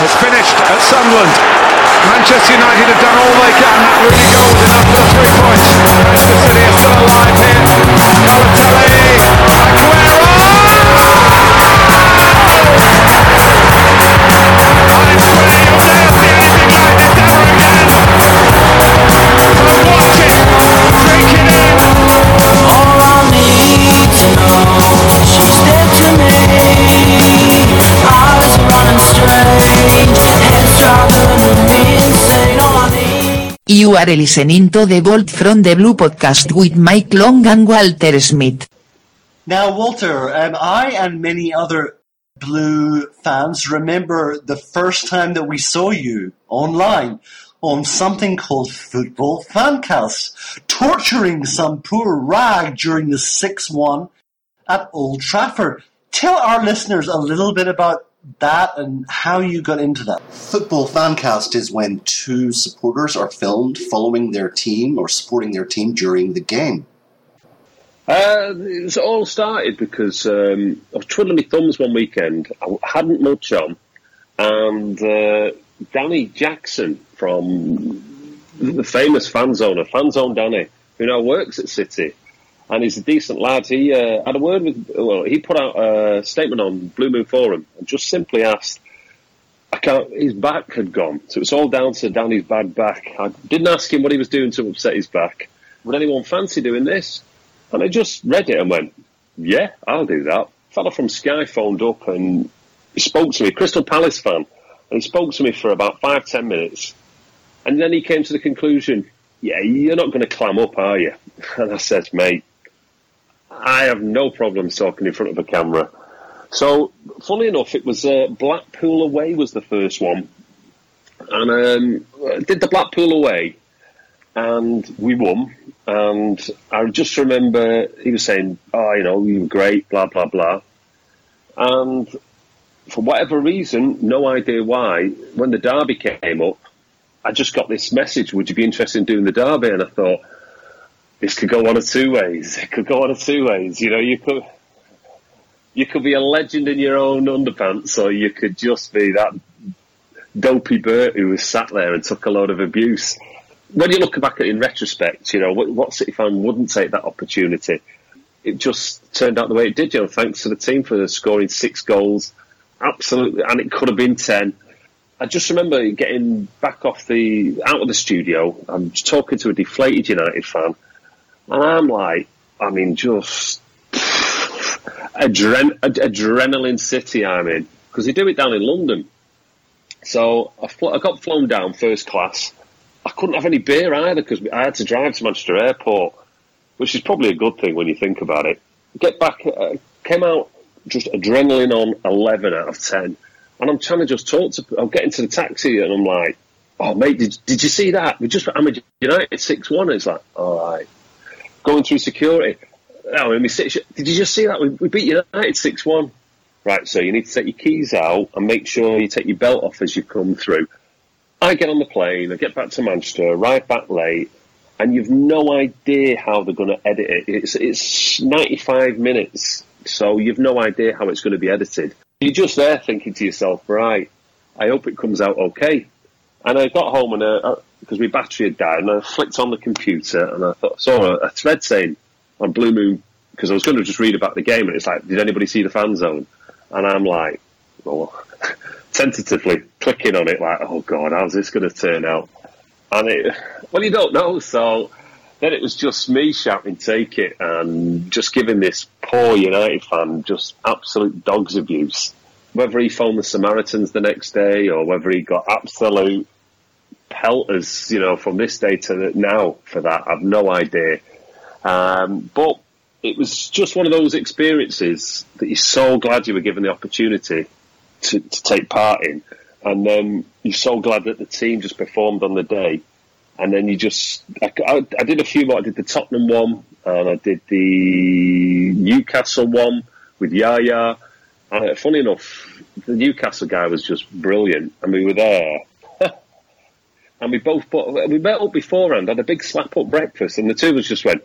has finished at Sunderland. Manchester United have done all they can. That Rooney goal was enough for the three points. Manchester City are still alive here. Balotelli, You are listening to the Bolt from the Blue podcast with Mike Long and Walter Smith. Now, Walter, um, I and many other Blue fans remember the first time that we saw you online on something called Football Fancast, torturing some poor rag during the 6-1 at Old Trafford. Tell our listeners a little bit about that and how you got into that. Football Fancast is when two supporters are filmed following their team or supporting their team during the game. Uh, it was all started because um, I was twiddling my thumbs one weekend. I hadn't much on, and uh, Danny Jackson from the famous fan zone, fan zone Danny, who now works at City, and he's a decent lad. He uh, had a word with, well, he put out a statement on Blue Moon Forum and just simply asked. I can't. His back had gone, so it's all down to Danny's bad back. I didn't ask him what he was doing to upset his back. Would anyone fancy doing this? And I just read it and went, yeah, I'll do that. Fella from Sky phoned up and he spoke to me, Crystal Palace fan, and he spoke to me for about five, ten minutes. And then he came to the conclusion, yeah, you're not going to clam up, are you? And I said, mate, I have no problems talking in front of a camera. So, funny enough, it was uh, Blackpool away was the first one. And um, did the Blackpool away and we won. And I just remember he was saying, "Oh, you know, you were great, blah blah blah." And for whatever reason, no idea why, when the derby came up, I just got this message: "Would you be interested in doing the derby?" And I thought, this could go one of two ways. It could go one of two ways. You know, you could you could be a legend in your own underpants, or you could just be that dopey Bert who was sat there and took a load of abuse when you look back at it in retrospect, you know, what, what City fan wouldn't take that opportunity? It just turned out the way it did, you know, thanks to the team for scoring six goals. Absolutely. And it could have been 10. I just remember getting back off the, out of the studio. I'm talking to a deflated United fan. And I'm like, I mean, just adren- ad- adrenaline city I'm in. Because they do it down in London. So I, fl- I got flown down first class. I couldn't have any beer either because I had to drive to Manchester Airport, which is probably a good thing when you think about it. Get back, uh, came out just adrenaline on 11 out of 10. And I'm trying to just talk to, I'm getting to the taxi and I'm like, oh mate, did, did you see that? We just, I'm a United 6-1. It's like, all right. Going through security. Oh, let me sit, did you just see that? We, we beat United 6-1. Right, so you need to take your keys out and make sure you take your belt off as you come through. I get on the plane, I get back to Manchester, arrive back late, and you've no idea how they're going to edit it. It's, it's 95 minutes, so you've no idea how it's going to be edited. You're just there thinking to yourself, right, I hope it comes out okay. And I got home and uh, because my battery had died, and I flicked on the computer and I thought, saw a, a thread saying on Blue Moon because I was going to just read about the game, and it's like, did anybody see the fan zone? And I'm like, oh, tentatively clicking on it, like, oh god, how's this going to turn out? And it, well, you don't know. So then it was just me shouting, "Take it!" and just giving this poor United fan just absolute dog's abuse. Whether he phoned the Samaritans the next day or whether he got absolute pelters, you know, from this day to now for that, I've no idea. Um, but it was just one of those experiences that you're so glad you were given the opportunity to, to take part in. And then you're so glad that the team just performed on the day. And then you just, I, I, I did a few more. I did the Tottenham one, and I did the Newcastle one with Yaya. And uh, funny enough, the Newcastle guy was just brilliant, and we were there. And we both, put, we met up beforehand, had a big slap up breakfast, and the two of us just went,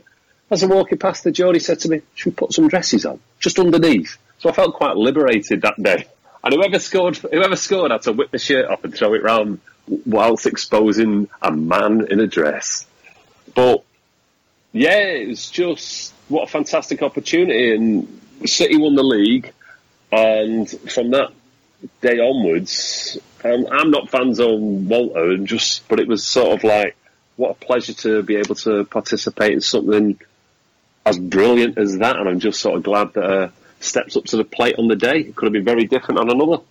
as I'm walking past the Jody said to me, should we put some dresses on? Just underneath. So I felt quite liberated that day. And whoever scored, whoever scored had to whip the shirt off and throw it round whilst exposing a man in a dress. But yeah, it was just what a fantastic opportunity. And City won the league, and from that day onwards, um, I'm not fans of Walter, and just but it was sort of like what a pleasure to be able to participate in something as brilliant as that, and I'm just sort of glad that uh, steps up to the plate on the day. It could have been very different on another.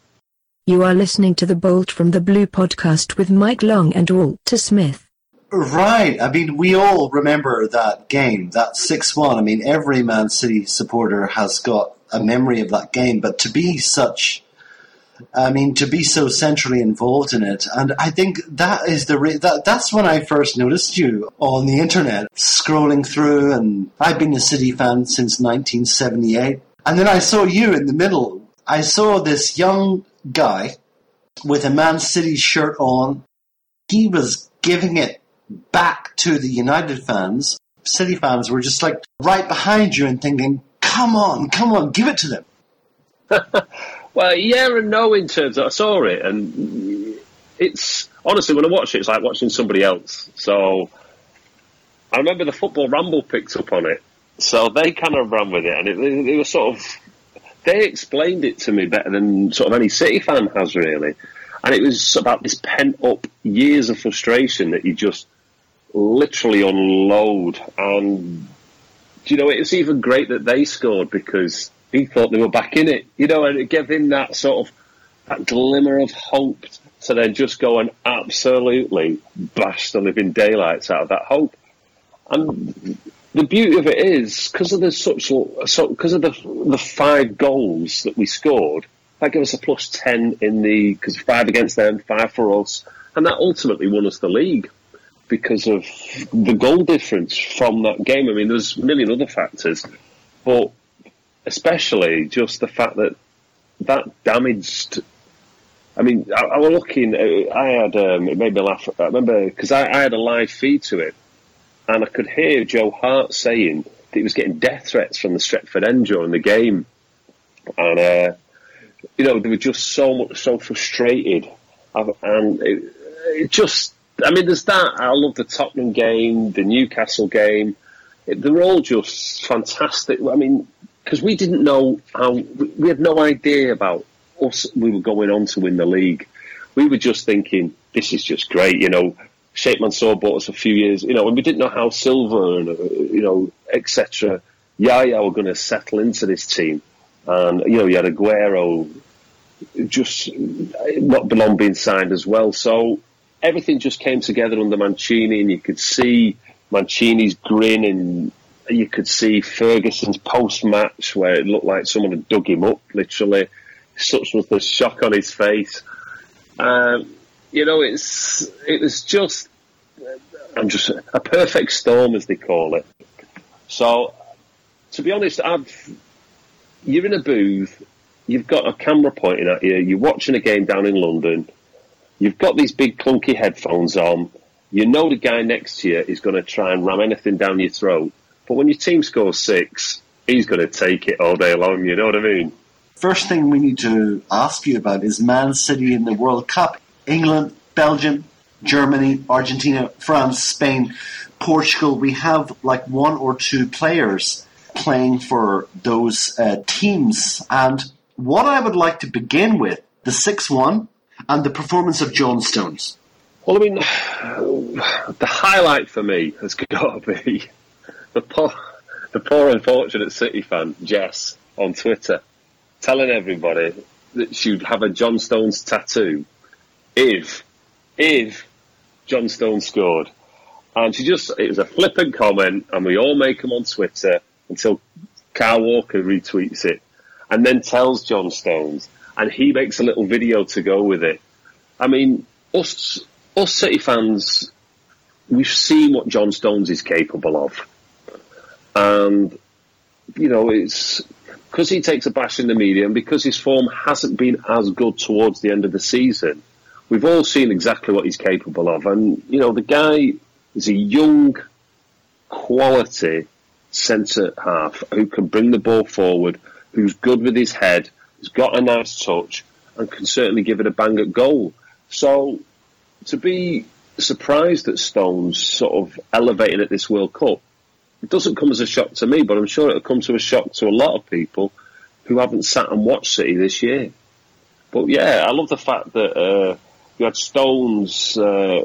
You are listening to the Bolt from the Blue podcast with Mike Long and Walter Smith. Right. I mean, we all remember that game, that 6 1. I mean, every Man City supporter has got a memory of that game, but to be such. I mean, to be so centrally involved in it, and I think that is the re- that that's when I first noticed you on the internet, scrolling through, and I've been a City fan since 1978, and then I saw you in the middle. I saw this young guy with a Man City shirt on. He was giving it back to the United fans. City fans were just like right behind you and thinking, come on, come on, give it to them. Well, yeah and no in terms of I saw it, and it's honestly when I watch it, it's like watching somebody else. So I remember the football ramble picked up on it, so they kind of ran with it, and it, it was sort of they explained it to me better than sort of any City fan has really, and it was about this pent up years of frustration that you just literally unload, and you know it was even great that they scored because he thought they were back in it, you know, and it gave him that sort of that glimmer of hope to then just go and absolutely bash the living daylights out of that hope. And the beauty of it is because of the such because of the the five goals that we scored, that gave us a plus ten in the because five against them, five for us, and that ultimately won us the league because of the goal difference from that game. I mean, there's a million other factors, but especially just the fact that that damaged. I mean, I, I was looking. I had um, it made me laugh. I remember because I, I, had a live feed to it, and I could hear Joe Hart saying that he was getting death threats from the Stretford end during the game, and uh, you know they were just so much so frustrated, and it, it just. I mean, there's that. I love the Tottenham game, the Newcastle game. They're all just fantastic. I mean, because we didn't know how we had no idea about us. We were going on to win the league. We were just thinking, this is just great, you know. Sheikh Mansour bought us a few years, you know, and we didn't know how Silva and uh, you know etc. Yaya were going to settle into this team, and you know you had Aguero just not belong being signed as well. So everything just came together under Mancini, and you could see Mancini's grin and you could see Ferguson's post match where it looked like someone had dug him up, literally. Such was the shock on his face. Um, you know, it's it was just I'm just a perfect storm, as they call it. So, to be honest, I've you're in a booth, you've got a camera pointing at you, you're watching a game down in London, you've got these big clunky headphones on, you know the guy next to you is going to try and ram anything down your throat. But when your team scores six, he's going to take it all day long. You know what I mean? First thing we need to ask you about is Man City in the World Cup. England, Belgium, Germany, Argentina, France, Spain, Portugal. We have like one or two players playing for those uh, teams. And what I would like to begin with the 6 1 and the performance of John Stones. Well, I mean, the highlight for me has got to be the poor, the poor unfortunate City fan, Jess, on Twitter, telling everybody that she'd have a John Stones tattoo if, if John Stones scored. And she just, it was a flippant comment, and we all make them on Twitter until Kyle Walker retweets it and then tells John Stones, and he makes a little video to go with it. I mean, us, us City fans, we've seen what John Stones is capable of and you know it's because he takes a bash in the media and because his form hasn't been as good towards the end of the season. We've all seen exactly what he's capable of, and you know the guy is a young, quality centre half who can bring the ball forward, who's good with his head, who's got a nice touch, and can certainly give it a bang at goal. So to be surprised that Stones sort of elevating at this World Cup it doesn't come as a shock to me, but I'm sure it'll come to a shock to a lot of people who haven't sat and watched City this year. But yeah, I love the fact that uh, you had Stones. Uh,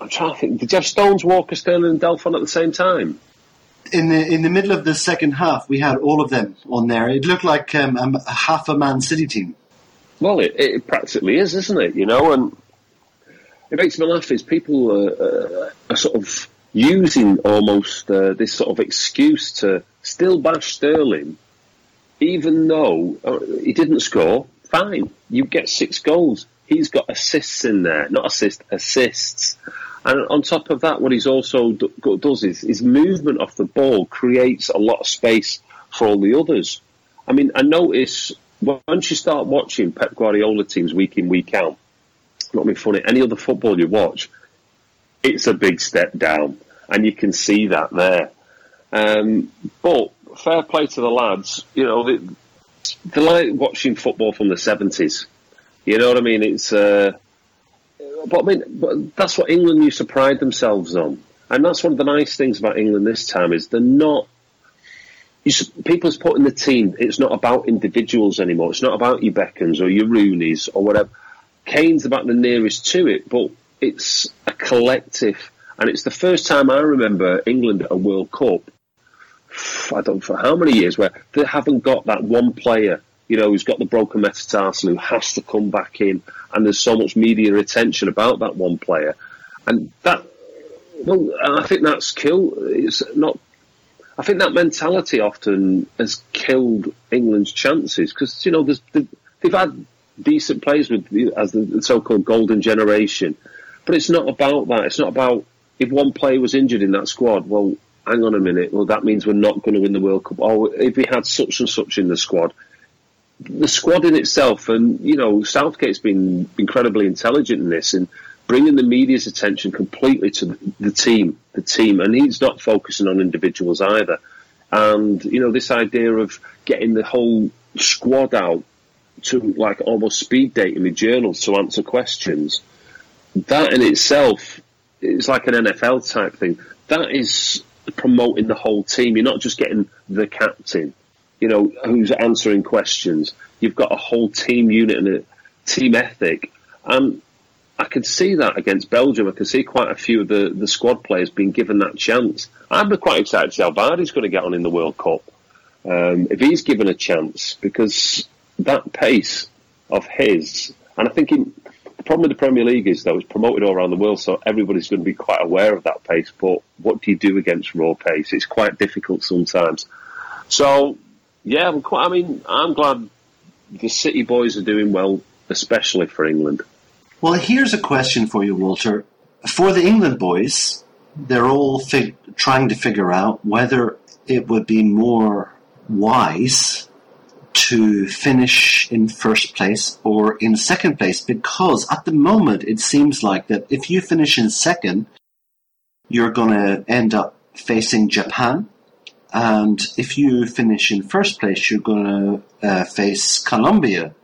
I'm trying to think. Did you have Stones, Walker, Sterling, and Delphine at the same time? In the in the middle of the second half, we had all of them on there. It looked like um, a, half a Man City team. Well, it, it practically is, isn't it? You know, and it makes me laugh. Is people uh, are sort of using almost uh, this sort of excuse to still bash Sterling, even though uh, he didn't score. Fine, you get six goals. He's got assists in there, not assist, assists. And on top of that, what he's also do, does is his movement off the ball creates a lot of space for all the others. I mean, I notice once you start watching Pep Guardiola teams week in, week out, not being funny, any other football you watch, it's a big step down, and you can see that there. Um, but fair play to the lads. You know, they, they like watching football from the seventies. You know what I mean? It's, uh, but I mean, but that's what England used to pride themselves on, and that's one of the nice things about England this time is they're not. People's putting the team. It's not about individuals anymore. It's not about your Beckhams or your Rooneys or whatever. Kane's about the nearest to it, but it's collective, and it's the first time I remember England at a World Cup. I don't know for how many years where they haven't got that one player, you know, who's got the broken metatarsal who has to come back in, and there's so much media attention about that one player, and that. Well, I think that's killed. It's not. I think that mentality often has killed England's chances because you know they've had decent players with as the so-called golden generation, but it's not about that. It's not about if one player was injured in that squad. Well, hang on a minute. Well, that means we're not going to win the World Cup. Or if we had such and such in the squad, the squad in itself, and you know, Southgate's been incredibly intelligent in this and bringing the media's attention completely to the team, the team, and he's not focusing on individuals either. And you know, this idea of getting the whole squad out to like almost speed dating the journals to answer questions that in itself is like an NFL type thing. That is promoting the whole team. You're not just getting the captain, you know, who's answering questions. You've got a whole team unit and a team ethic. And I can see that against Belgium. I can see quite a few of the, the squad players being given that chance. I'm quite excited to see how Vardy's going to get on in the World Cup. Um, if he's given a chance, because that pace of his, and I think in, the problem with the Premier League is though it's promoted all around the world, so everybody's going to be quite aware of that pace. But what do you do against raw pace? It's quite difficult sometimes. So yeah, I'm quite, I mean, I'm glad the City boys are doing well, especially for England. Well, here's a question for you, Walter. For the England boys, they're all fig- trying to figure out whether it would be more wise to finish in first place or in second place because at the moment it seems like that if you finish in second, you're going to end up facing Japan. And if you finish in first place, you're going to uh, face Colombia.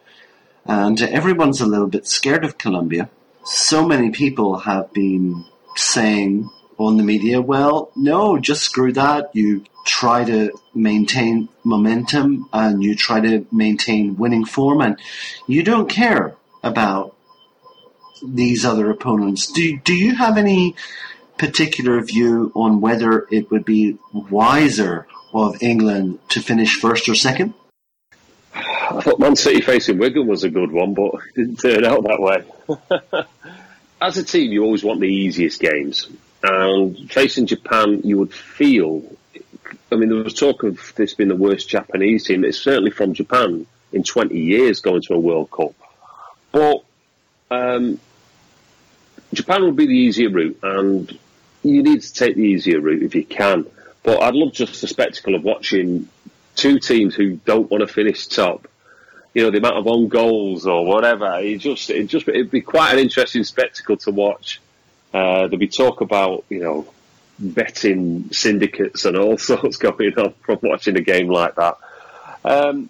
And everyone's a little bit scared of Colombia. So many people have been saying on the media, well, no, just screw that. You try to maintain momentum and you try to maintain winning form and you don't care about these other opponents. Do, do you have any particular view on whether it would be wiser of England to finish first or second? I thought Man City facing Wigan was a good one, but it didn't turn out that way. As a team, you always want the easiest games. And facing Japan, you would feel. I mean, there was talk of this being the worst Japanese team. It's certainly from Japan in 20 years going to a World Cup. But um, Japan would be the easier route, and you need to take the easier route if you can. But I'd love just the spectacle of watching two teams who don't want to finish top. You know, the amount of own goals or whatever. It just, it just, it'd be quite an interesting spectacle to watch. Uh, there'll be talk about, you know, betting syndicates and all sorts going on from watching a game like that. Um,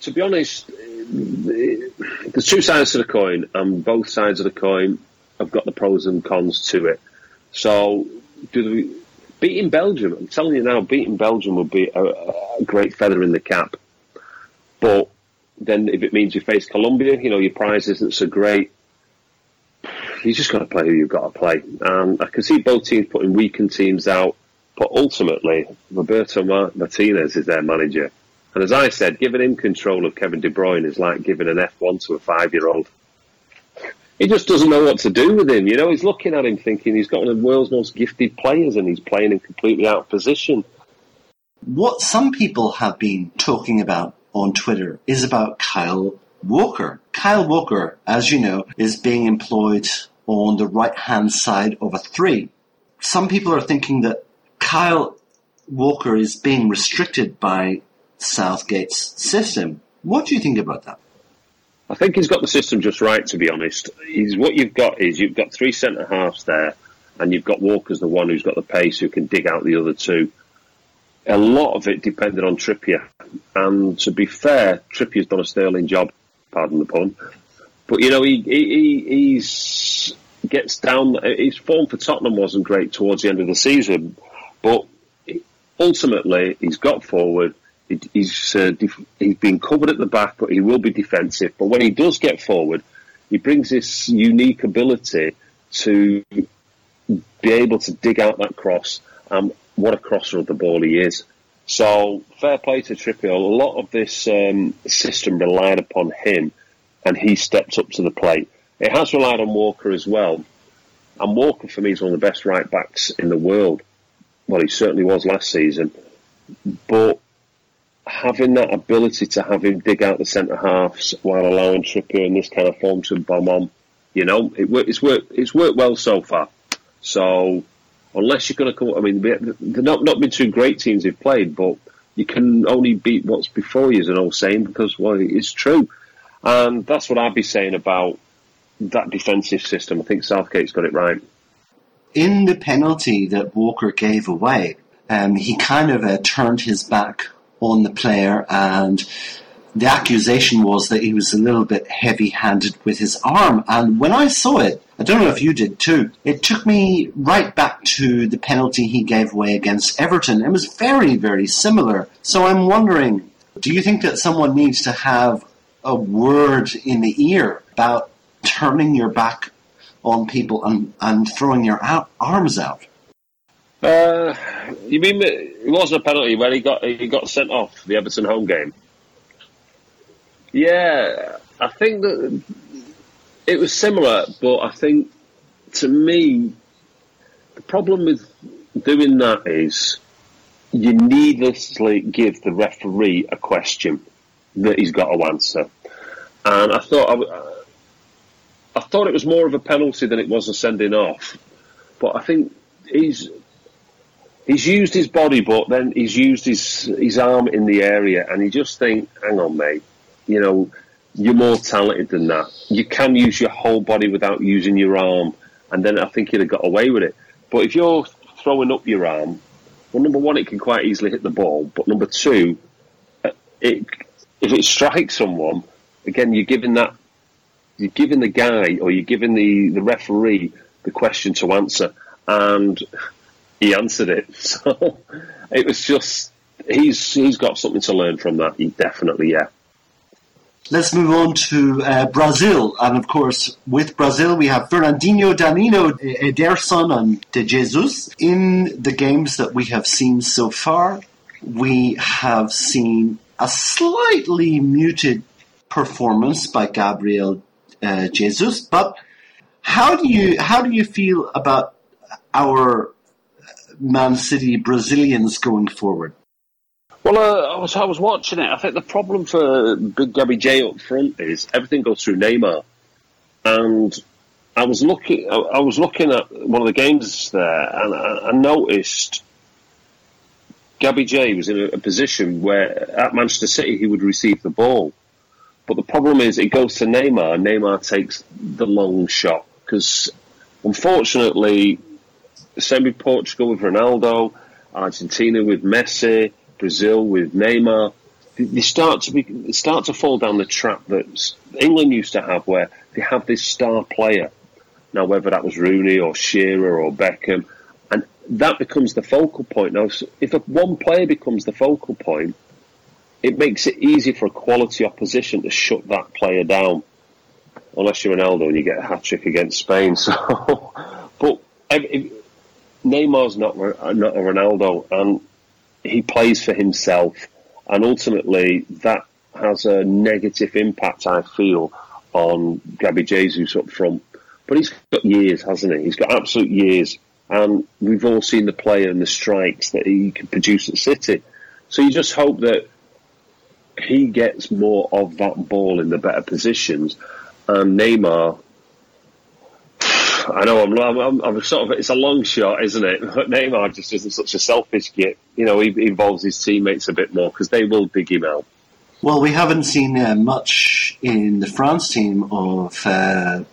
to be honest, there's two sides to the coin, and both sides of the coin have got the pros and cons to it. So, do we, beating Belgium, I'm telling you now, beating Belgium would be a, a great feather in the cap. But then, if it means you face Colombia, you know your prize isn't so great. You just got to play who you've got to play. And I can see both teams putting weakened teams out, but ultimately, Roberto Martinez is their manager. And as I said, giving him control of Kevin De Bruyne is like giving an F1 to a five year old. He just doesn't know what to do with him. You know, he's looking at him thinking he's got one of the world's most gifted players and he's playing him completely out of position. What some people have been talking about on Twitter is about Kyle Walker. Kyle Walker, as you know, is being employed on the right hand side of a three. Some people are thinking that Kyle Walker is being restricted by Southgate's system. What do you think about that? I think he's got the system just right, to be honest. He's, what you've got is you've got three centre halves there, and you've got Walker's the one who's got the pace who can dig out the other two. A lot of it depended on Trippier, and to be fair, Trippier's done a sterling job. Pardon the pun, but you know he, he he's gets down. His form for Tottenham wasn't great towards the end of the season, but ultimately he's got forward he's uh, def- he's been covered at the back, but he will be defensive. But when he does get forward, he brings this unique ability to be able to dig out that cross. Um, what a crosser of the ball he is. So fair play to Trippier. A lot of this um, system relied upon him, and he stepped up to the plate. It has relied on Walker as well. And Walker, for me, is one of the best right backs in the world. Well, he certainly was last season. But having that ability to have him dig out the centre halves while allowing Trippier in this kind of form to bomb on, you know, it, it's worked. It's worked well so far. So unless you're going to come, I mean, they're not not been two great teams they've played, but you can only beat what's before you, is an old saying, because well, it's true, and that's what I'd be saying about that defensive system. I think Southgate's got it right. In the penalty that Walker gave away, um, he kind of uh, turned his back on the player and the accusation was that he was a little bit heavy handed with his arm. And when I saw it, I don't know if you did too, it took me right back to the penalty he gave away against Everton. It was very, very similar. So I'm wondering, do you think that someone needs to have a word in the ear about turning your back on people and, and throwing your arms out? Uh, you mean it wasn't a penalty when he got he got sent off the Everton home game? Yeah, I think that it was similar, but I think to me the problem with doing that is you needlessly give the referee a question that he's got to answer, and I thought I, I thought it was more of a penalty than it was a sending off, but I think he's he's used his body, but then he's used his his arm in the area, and you just think, hang on, mate, you know, you're more talented than that. You can use your whole body without using your arm, and then I think you'd have got away with it. But if you're throwing up your arm, well, number one, it can quite easily hit the ball, but number two, it if it strikes someone, again, you're giving that you're giving the guy or you're giving the, the referee the question to answer. And he answered it. So it was just he's he's got something to learn from that. He definitely, yeah. Let's move on to uh, Brazil, and of course, with Brazil, we have Fernandinho, Danilo, Ederson, and De Jesus. In the games that we have seen so far, we have seen a slightly muted performance by Gabriel uh, Jesus. But how do you how do you feel about our Man City Brazilians going forward? Well, uh, I was I was watching it. I think the problem for Big Gabby J up front is everything goes through Neymar, and I was looking. I was looking at one of the games there, and I, I noticed Gabby J was in a, a, position where at Manchester City he would receive the ball, but the problem is it goes to Neymar. Neymar takes the long shot because, unfortunately, same with Portugal with Ronaldo, Argentina with Messi, Brazil with Neymar. they start to be start to fall down the trap that England used to have, where they have this star player. Now, whether that was Rooney or Shearer or Beckham, and that becomes the focal point. Now, if one player becomes the focal point, it makes it easy for a quality opposition to shut that player down. Unless you're Ronaldo and you get a hat trick against Spain. So, but Neymar's not uh, not a Ronaldo, and he plays for himself, and ultimately that has a negative impact. I feel on Gabby Jesus up front, but he's got years, hasn't he? He's got absolute years, and we've all seen the player and the strikes that he can produce at City. So you just hope that he gets more of that ball in the better positions, and Neymar I know I'm, I'm, I'm, sort of. It's a long shot, isn't it? But Neymar just isn't such a selfish git. You know, he, he involves his teammates a bit more because they will dig him out. Well, we haven't seen uh, much in the France team of uh,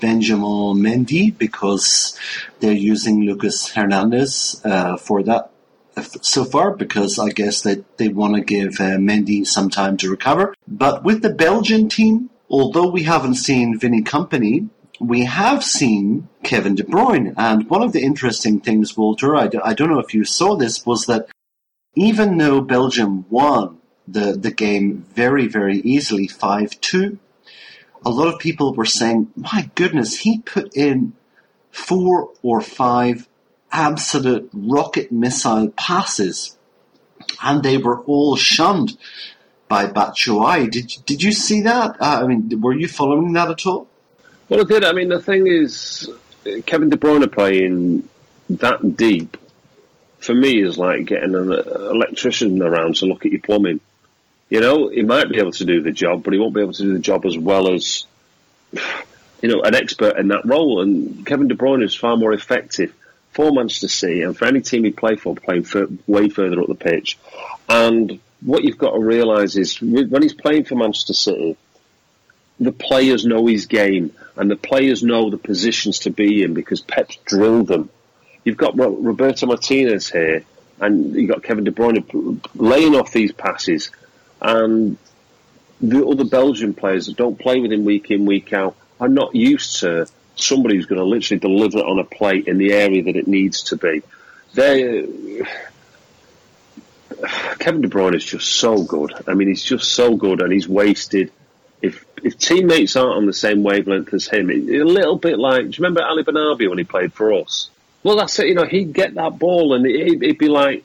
Benjamin Mendy because they're using Lucas Hernandez uh, for that so far because I guess that they want to give uh, Mendy some time to recover. But with the Belgian team, although we haven't seen Vinny Kompany, we have seen Kevin De Bruyne. And one of the interesting things, Walter, I d- I don't know if you saw this, was that even though Belgium won the, the game very, very easily, 5 2, a lot of people were saying, my goodness, he put in four or five absolute rocket missile passes, and they were all shunned by Batshuayi. Did, did you see that? Uh, I mean, were you following that at all? Well, I did. I mean, the thing is, Kevin De Bruyne playing that deep for me is like getting an electrician around to look at your plumbing. You know, he might be able to do the job, but he won't be able to do the job as well as you know an expert in that role. And Kevin De Bruyne is far more effective for Manchester City and for any team he play for, playing for, way further up the pitch. And what you've got to realise is when he's playing for Manchester City, the players know his game and the players know the positions to be in because Pep's drilled them. You've got Roberto Martinez here, and you've got Kevin De Bruyne laying off these passes, and the other Belgian players that don't play with him week in week out are not used to somebody who's going to literally deliver it on a plate in the area that it needs to be. They Kevin De Bruyne is just so good. I mean, he's just so good, and he's wasted if if teammates aren't on the same wavelength as him, it, a little bit like, do you remember Ali Benarbia when he played for us? Well, that's it. You know, he'd get that ball and he'd, he'd be like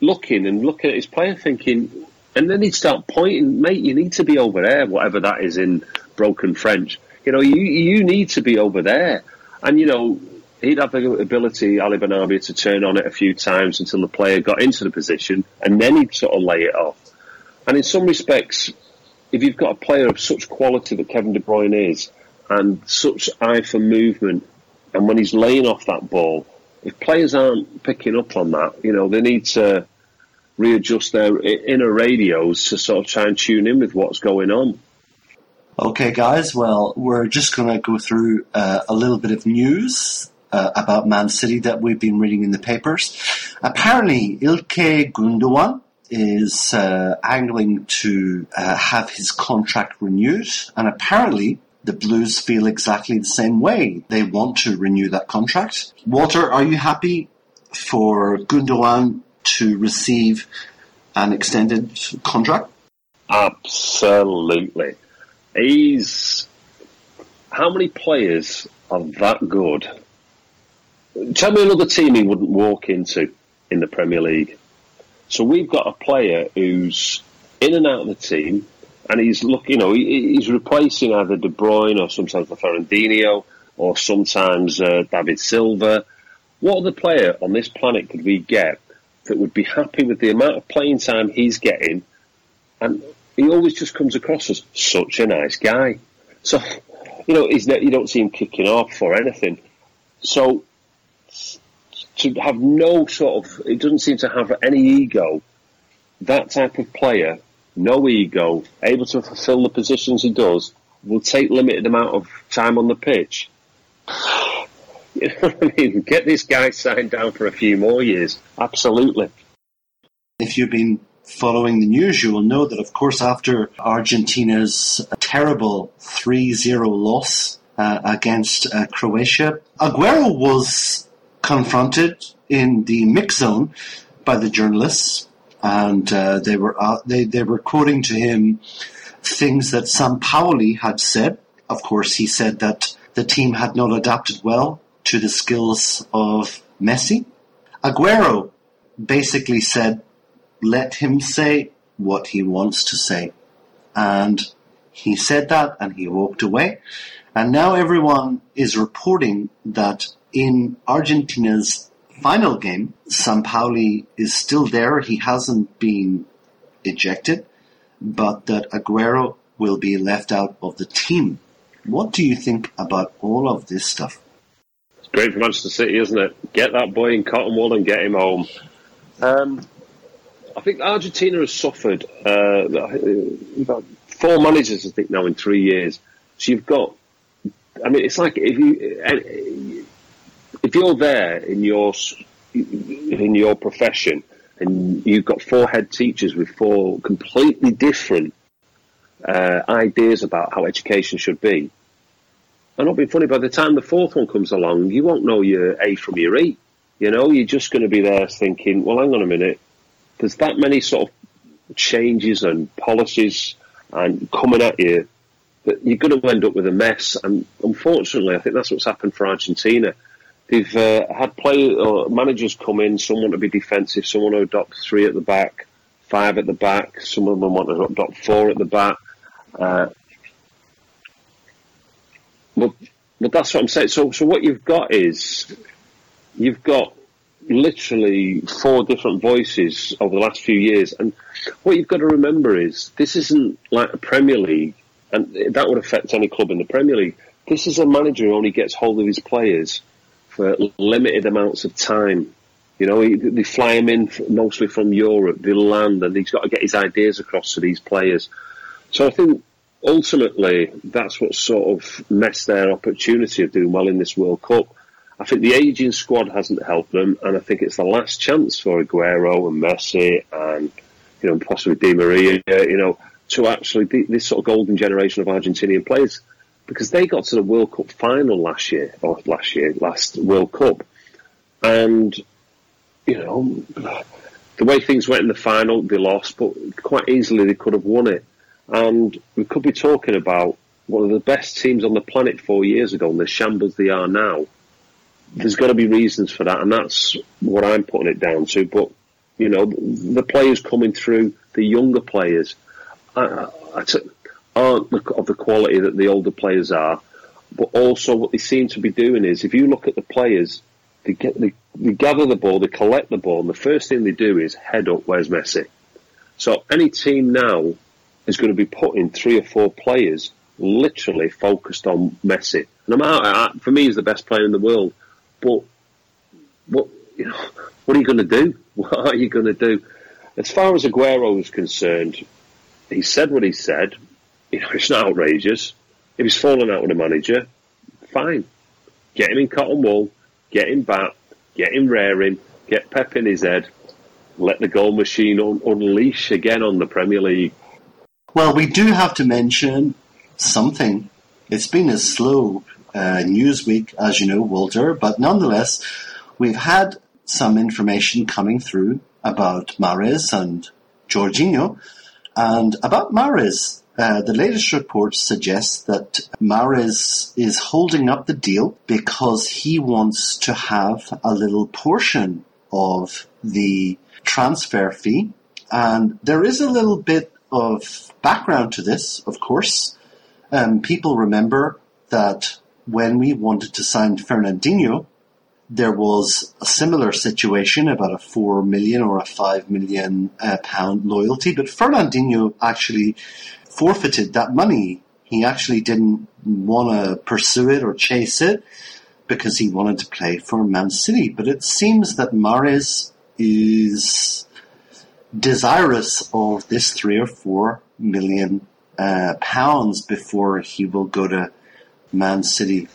looking and looking at his player, thinking, and then he'd start pointing, mate, you need to be over there, whatever that is in broken French. You know, you you need to be over there, and you know. He'd have the ability, Ali Benarbia, to turn on it a few times until the player got into the position, and then he'd sort of lay it off. And in some respects, if you've got a player of such quality that Kevin De Bruyne is, and such eye for movement, and when he's laying off that ball, if players aren't picking up on that, you know, they need to readjust their inner radios to sort of try and tune in with what's going on. Okay, guys, well, we're just going to go through uh, a little bit of news uh, about Man City that we've been reading in the papers. Apparently, Ilkay Gundogan is uh, angling to uh, have his contract renewed, and apparently the Blues feel exactly the same way. They want to renew that contract. Walter, are you happy for Gundogan to receive an extended contract? Absolutely. He's. How many players are that good? Tell me another team he wouldn't walk into in the Premier League. So we've got a player who's in and out of the team, and he's look, you know, he, he's replacing either De Bruyne or sometimes Fernandinho or sometimes uh, David Silva. What other player on this planet could we get that would be happy with the amount of playing time he's getting? And he always just comes across as such a nice guy. So, you know, he's, you don't see him kicking off or anything. So to have no sort of, it doesn't seem to have any ego. That type of player, no ego, able to fulfil the positions he does, will take limited amount of time on the pitch. You know what I mean? Get this guy signed down for a few more years. Absolutely. If you've been following the news, you will know that, of course, after Argentina's terrible 3 0 loss uh, against uh, Croatia, Aguero was confronted in the mix zone by the journalists, and uh, they were uh, they they were quoting to him things that Sam Sampaoli had said. Of course, he said that the team had not adapted well to the skills of Messi. Aguero basically said, "Let him say what he wants to say," and he said that, and he walked away. And now everyone is reporting that in Argentina's final game, Sampaoli is still there. He hasn't been ejected, but that Aguero will be left out of the team. What do you think about all of this stuff? It's great for Manchester City, isn't it? Get that boy in cotton wool and get him home. Um, I think Argentina has suffered uh, about four managers, I think, now in three years. So you've got, I mean, it's like if you if you're there in your in your profession and you've got four head teachers with four completely different uh, ideas about how education should be, and not being funny, by the time the fourth one comes along, you won't know your A from your E. You know, you're just going to be there thinking, well, hang on a minute, there's that many sort of changes and policies and coming at you that you're going to end up with a mess. And unfortunately, I think that's what's happened for Argentina. They've uh, had play or managers come in. Some want to be defensive. Some want to adopt three at the back, five at the back. Some of them want to adopt four at the back. Uh, but but that's what I'm saying. So so what you've got is you've got literally four different voices over the last few years, and what you've got to remember is this isn't like a Premier League, and that would affect any club in the Premier League. This is a manager who only gets hold of his players for limited amounts of time. You know, they fly him in mostly from Europe. They land, and he's got to get his ideas across to these players. So I think ultimately that's what sort of messed their opportunity of doing well in this World Cup. I think the aging squad hasn't helped them, and I think it's the last chance for Aguero and Messi and you know possibly Di Maria, you know, to actually be this sort of golden generation of Argentinian players because they got to the World Cup final last year or last year, last World Cup, and you know the way things went in the final, they lost, but quite easily they could have won it, and we could be talking about one of the best teams on the planet four years ago and the shambles they are now there's got to be reasons for that, and that's what I'm putting it down to. But you know, the players coming through, the younger players, uh, aren't of the quality that the older players are. But also, what they seem to be doing is, if you look at the players, they get they, they gather the ball, they collect the ball, and the first thing they do is head up. Where's Messi? So any team now is going to be putting three or four players literally focused on Messi. No matter for me, he's the best player in the world. But what you know, what are you going to do? What are you going to do? As far as Aguero is concerned, he said what he said. You know, it's not outrageous. If he's fallen out with a manager, fine. Get him in cotton wool, get him back, get him raring, get Pep in his head, let the goal machine un- unleash again on the Premier League. Well, we do have to mention something. It's been a slow Newsweek, as you know, Walter, but nonetheless, we've had some information coming through about Mahrez and Jorginho. And about Mahrez, uh, the latest reports suggest that Mahrez is holding up the deal because he wants to have a little portion of the transfer fee. And there is a little bit of background to this, of course. Um, people remember that when we wanted to sign Fernandinho, there was a similar situation about a four million or a five million uh, pound loyalty, but Fernandinho actually forfeited that money. He actually didn't want to pursue it or chase it because he wanted to play for Man City. But it seems that Mahrez is desirous of this three or four million uh, pounds before he will go to Man City.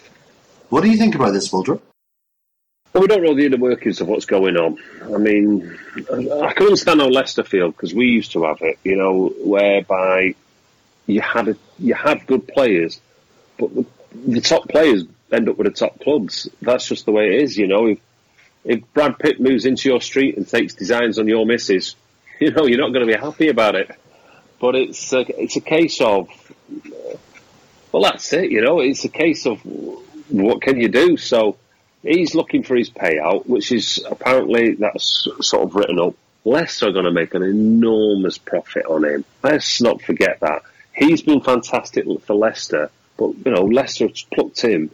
What do you think about this, Walter? Well, we don't know the inner workings of what's going on. I mean, I can understand how Leicester feel because we used to have it, you know, whereby you had a, you had good players, but the, the top players end up with the top clubs. That's just the way it is, you know. If, if Brad Pitt moves into your street and takes designs on your missus, you know, you're not going to be happy about it. But it's a, it's a case of, well, that's it, you know. It's a case of what can you do? So he's looking for his payout, which is apparently that's sort of written up. Leicester are going to make an enormous profit on him. Let's not forget that. He's been fantastic for Leicester, but you know Leicester plucked him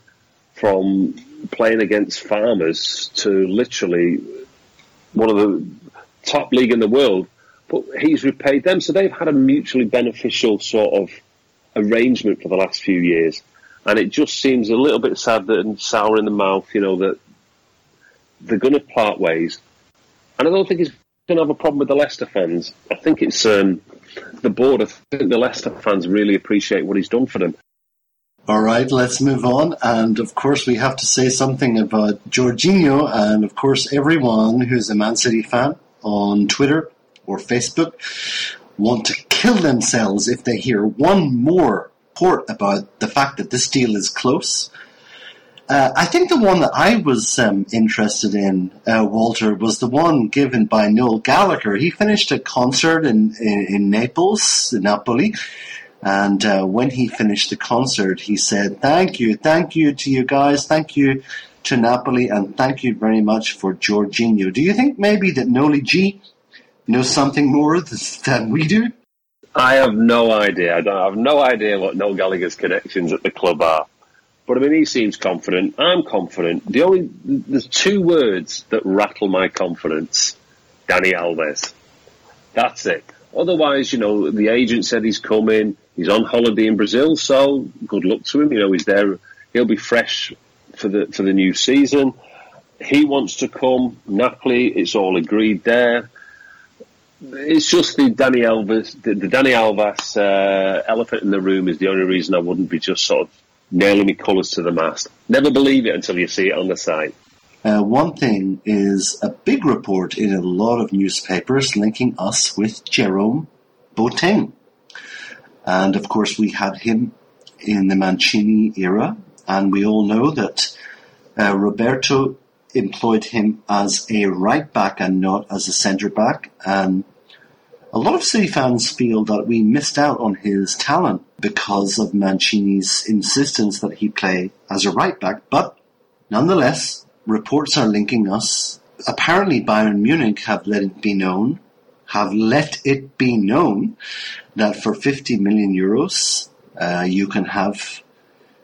from playing against farmers to literally one of the top league in the world. But he's repaid them, so they've had a mutually beneficial sort of arrangement for the last few years and it just seems a little bit sad and sour in the mouth, you know, that they're going to part ways. And I don't think he's going to have a problem with the Leicester fans. I think it's um, the board. I think the Leicester fans really appreciate what he's done for them. All right, let's move on. And of course, we have to say something about Jorginho. And of course, everyone who's a Man City fan on Twitter or Facebook want to kill themselves if they hear one more report about the fact that this deal is close. Uh, I think the one that I was um, interested in, uh, Walter, was the one given by Noel Gallagher. He finished a concert in, in, in Naples, in Napoli, and uh, when he finished the concert, he said, Thank you, thank you to you guys, thank you to Napoli, and thank you very much for Jorginho. Do you think maybe that Noli G knows something more than we do? I have no idea. I, don't, I have no idea what Noel Gallagher's connections at the club are. But I mean, he seems confident. I'm confident. The only there's two words that rattle my confidence: Dani Alves. That's it. Otherwise, you know, the agent said he's coming. He's on holiday in Brazil, so good luck to him. You know, he's there. He'll be fresh for the for the new season. He wants to come. Napoli, it's all agreed there it's just the Dani Alves, the, the Dani Alves uh, elephant in the room is the only reason I wouldn't be just sort of nailing my colours to the mast. Never believe it until you see it on the site. Uh, one thing is a big report in a lot of newspapers linking us with Jerome Boateng. And of course, we had him in the Mancini era, and we all know that uh, Roberto employed him as a right back and not as a centre back. And a lot of City fans feel that we missed out on his talent because of Mancini's insistence that he play as a right back. But nonetheless, reports are linking us. Apparently, Bayern Munich have let it be known, have let it be known that for 50 million euros, uh, you can have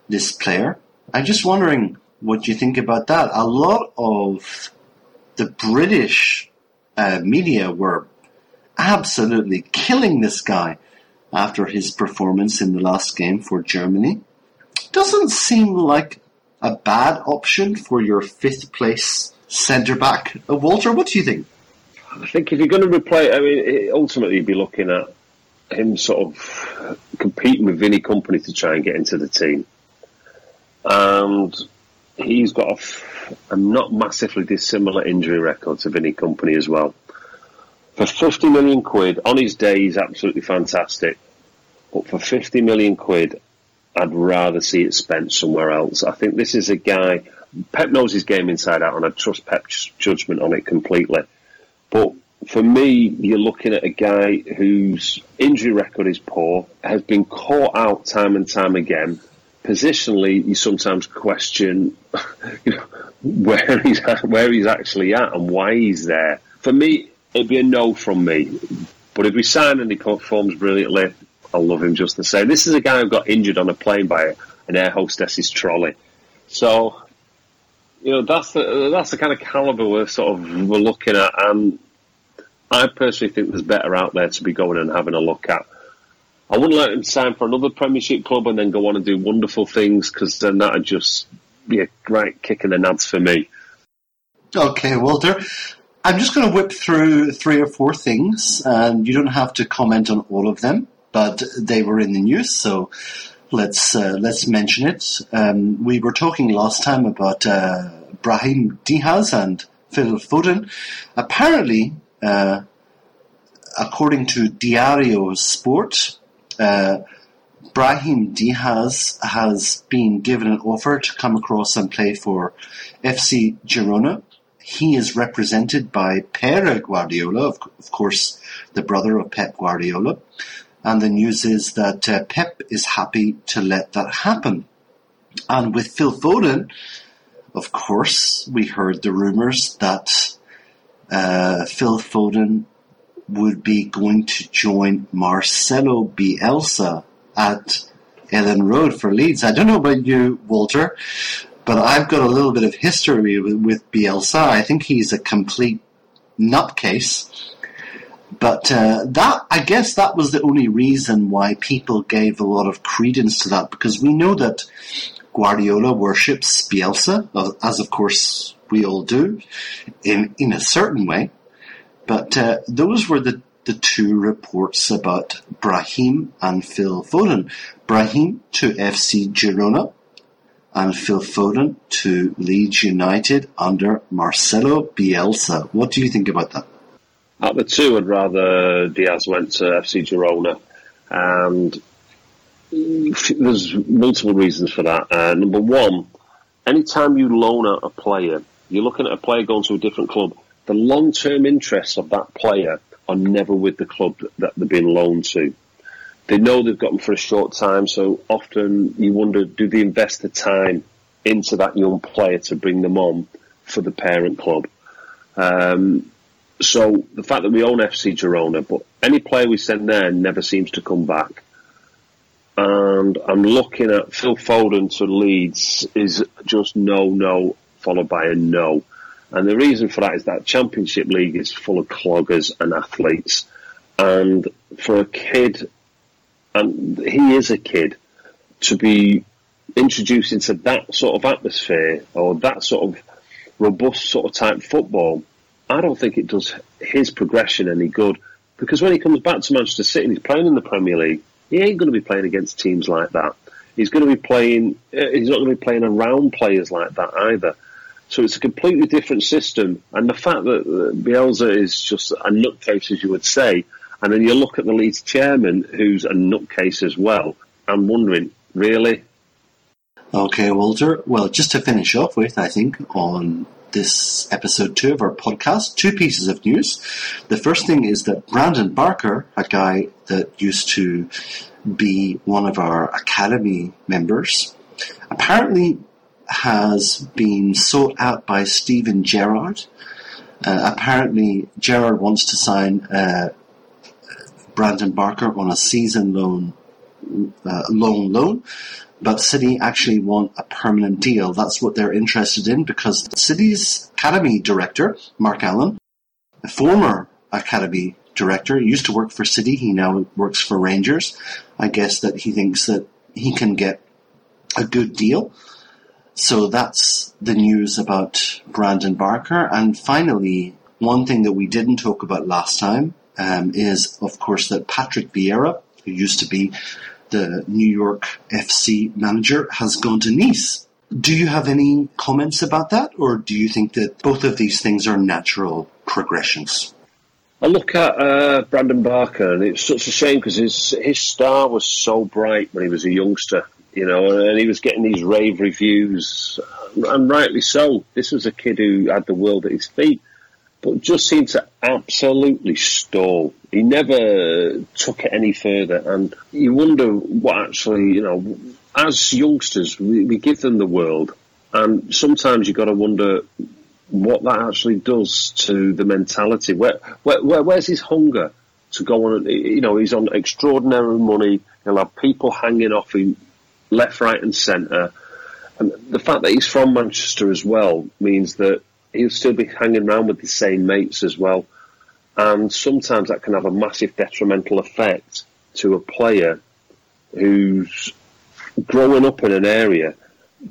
this player. I'm just wondering what do you think about that. A lot of the British uh, media were absolutely killing this guy after his performance in the last game for Germany. Doesn't seem like a bad option for your fifth place centre back. Uh, Walter, what do you think? I think if you're going to replay, I mean, ultimately you'd be looking at him sort of competing with Vinny Kompany to try and get into the team. And he's got a, a not massively dissimilar injury record to Vinny Kompany as well. For 50 million quid, on his day, he's absolutely fantastic. But for 50 million quid, I'd rather see it spent somewhere else. I think this is a guy, Pep knows his game inside out, and I trust Pep's judgment on it completely. But for me, you're looking at a guy whose injury record is poor, has been caught out time and time again, positionally, you sometimes question you know, where he's at, where he's actually at and why he's there. For me, it'd be a no from me. But if we sign and he performs brilliantly, I'll love him just the same. This is a guy who got injured on a plane by an air hostess's trolley. So, you know, that's the that's the kind of caliber we're sort of we're looking at, and I personally think there's better out there to be going and having a look at. I wouldn't let him sign for another Premiership club and then go on and do wonderful things because then that would just be a great kick in the nuts for me. Okay, Walter. I'm just going to whip through three or four things, and you don't have to comment on all of them, but they were in the news, so let's uh, let's mention it. Um, we were talking last time about uh, Brahim Diaz and Phil Foden. Apparently, uh, according to Diario Sport, Brahim Diaz has been given an offer to come across and play for FC Girona. He is represented by Pere Guardiola, of, of course, the brother of Pep Guardiola. And the news is that uh, Pep is happy to let that happen. And with Phil Foden, of course, we heard the rumours that uh, Phil Foden would be going to join Marcelo Bielsa at Elland Road for Leeds. I don't know about you, Walter, but I've got a little bit of history with, Bielsa. I think he's a complete nutcase. But uh, that, I guess, that was the only reason why people gave a lot of credence to that, because we know that Guardiola worships Bielsa, as of course we all do, in in a certain way. But uh, those were the the two reports about Brahim and Phil Foden. Brahim to FC Girona and Phil Foden to Leeds United under Marcelo Bielsa. What do you think about that? Out the two, I'd rather Diaz went to FC Girona. And there's multiple reasons for that. Uh, number one, anytime you loan out a player, you're looking at a player going to a different club, the long term interests of that player are never with the club that they're being loaned to. They know they've got them for a short time, so often you wonder do they invest the time into that young player to bring them on for the parent club? Um, so the fact that we own FC Girona, but any player we send there never seems to come back. And I'm looking at Phil Foden to Leeds is just no, no, followed by a no. And the reason for that is that Championship League is full of cloggers and athletes. And for a kid, and he is a kid, to be introduced into that sort of atmosphere or that sort of robust sort of type football, I don't think it does his progression any good. Because when he comes back to Manchester City and he's playing in the Premier League, he ain't going to be playing against teams like that. He's going to be playing. Uh, he's not going to be playing around players like that either. So it's a completely different system. And the fact that uh, Bielsa is just a nutcase, as you would say, and then you look at the Leeds chairman, who's a nutcase as well. I'm wondering, really? Okay, Walter. Well, just to finish off with, I think on this episode two of our podcast, two pieces of news. The first thing is that Brandon Barker, a guy that used to be one of our academy members, apparently has been sought out by Steven Gerrard. Uh, apparently, Gerrard wants to sign uh, Brandon Barker on a season loan, uh, loan loan, but City actually want a permanent deal. That's what they're interested in because City's academy director, Mark Allen, a former academy director, used to work for City. He now works for Rangers. I guess that he thinks that he can get a good deal. So that's the news about Brandon Barker. And finally, one thing that we didn't talk about last time um, is, of course, that Patrick Vieira, who used to be the New York FC manager, has gone to Nice. Do you have any comments about that, or do you think that both of these things are natural progressions? I look at uh, Brandon Barker, and it's such a shame because his his star was so bright when he was a youngster, you know, and he was getting these rave reviews, and rightly so. This was a kid who had the world at his feet, but just seemed to absolutely stall. He never took it any further, and you wonder what actually, you know, as youngsters, we, we give them the world, and sometimes you've got to wonder what that actually does to the mentality. Where, where, where where's his hunger to go on? You know, he's on extraordinary money. He'll have people hanging off him left, right, and centre. And the fact that he's from Manchester as well means that he'll still be hanging around with the same mates as well. And sometimes that can have a massive detrimental effect to a player who's growing up in an area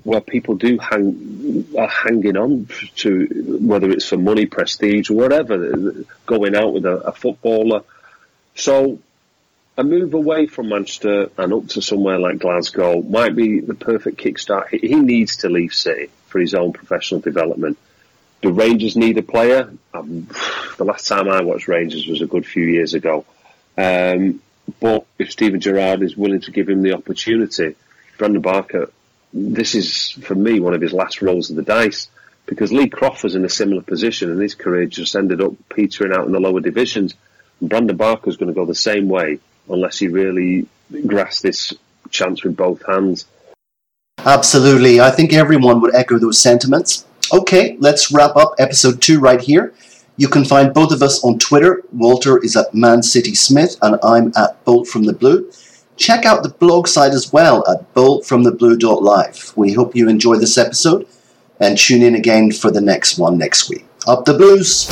where people do hang are hanging on to whether it's for money, prestige, whatever, going out with a, a footballer. So a move away from Manchester and up to somewhere like Glasgow might be the perfect kickstart. He, needs to leave City for his own professional development. Do Rangers need a player? Um, the last time I watched Rangers was a good few years ago. Um, but if Steven Gerrard is willing to give him the opportunity, Brandon Barker, this is for me one of his last rolls of the dice because Lee was in a similar position and his career just ended up petering out in the lower divisions. And Brandon Barker's going to go the same way unless he really grasps this chance with both hands. Absolutely. I think everyone would echo those sentiments. Okay, let's wrap up episode two right here. You can find both of us on Twitter. Walter is at Man City Smith and I'm at Bolt from the Blue. Check out the blog site as well at boltfromtheblue.live. We hope you enjoy this episode and tune in again for the next one next week. Up the Blues!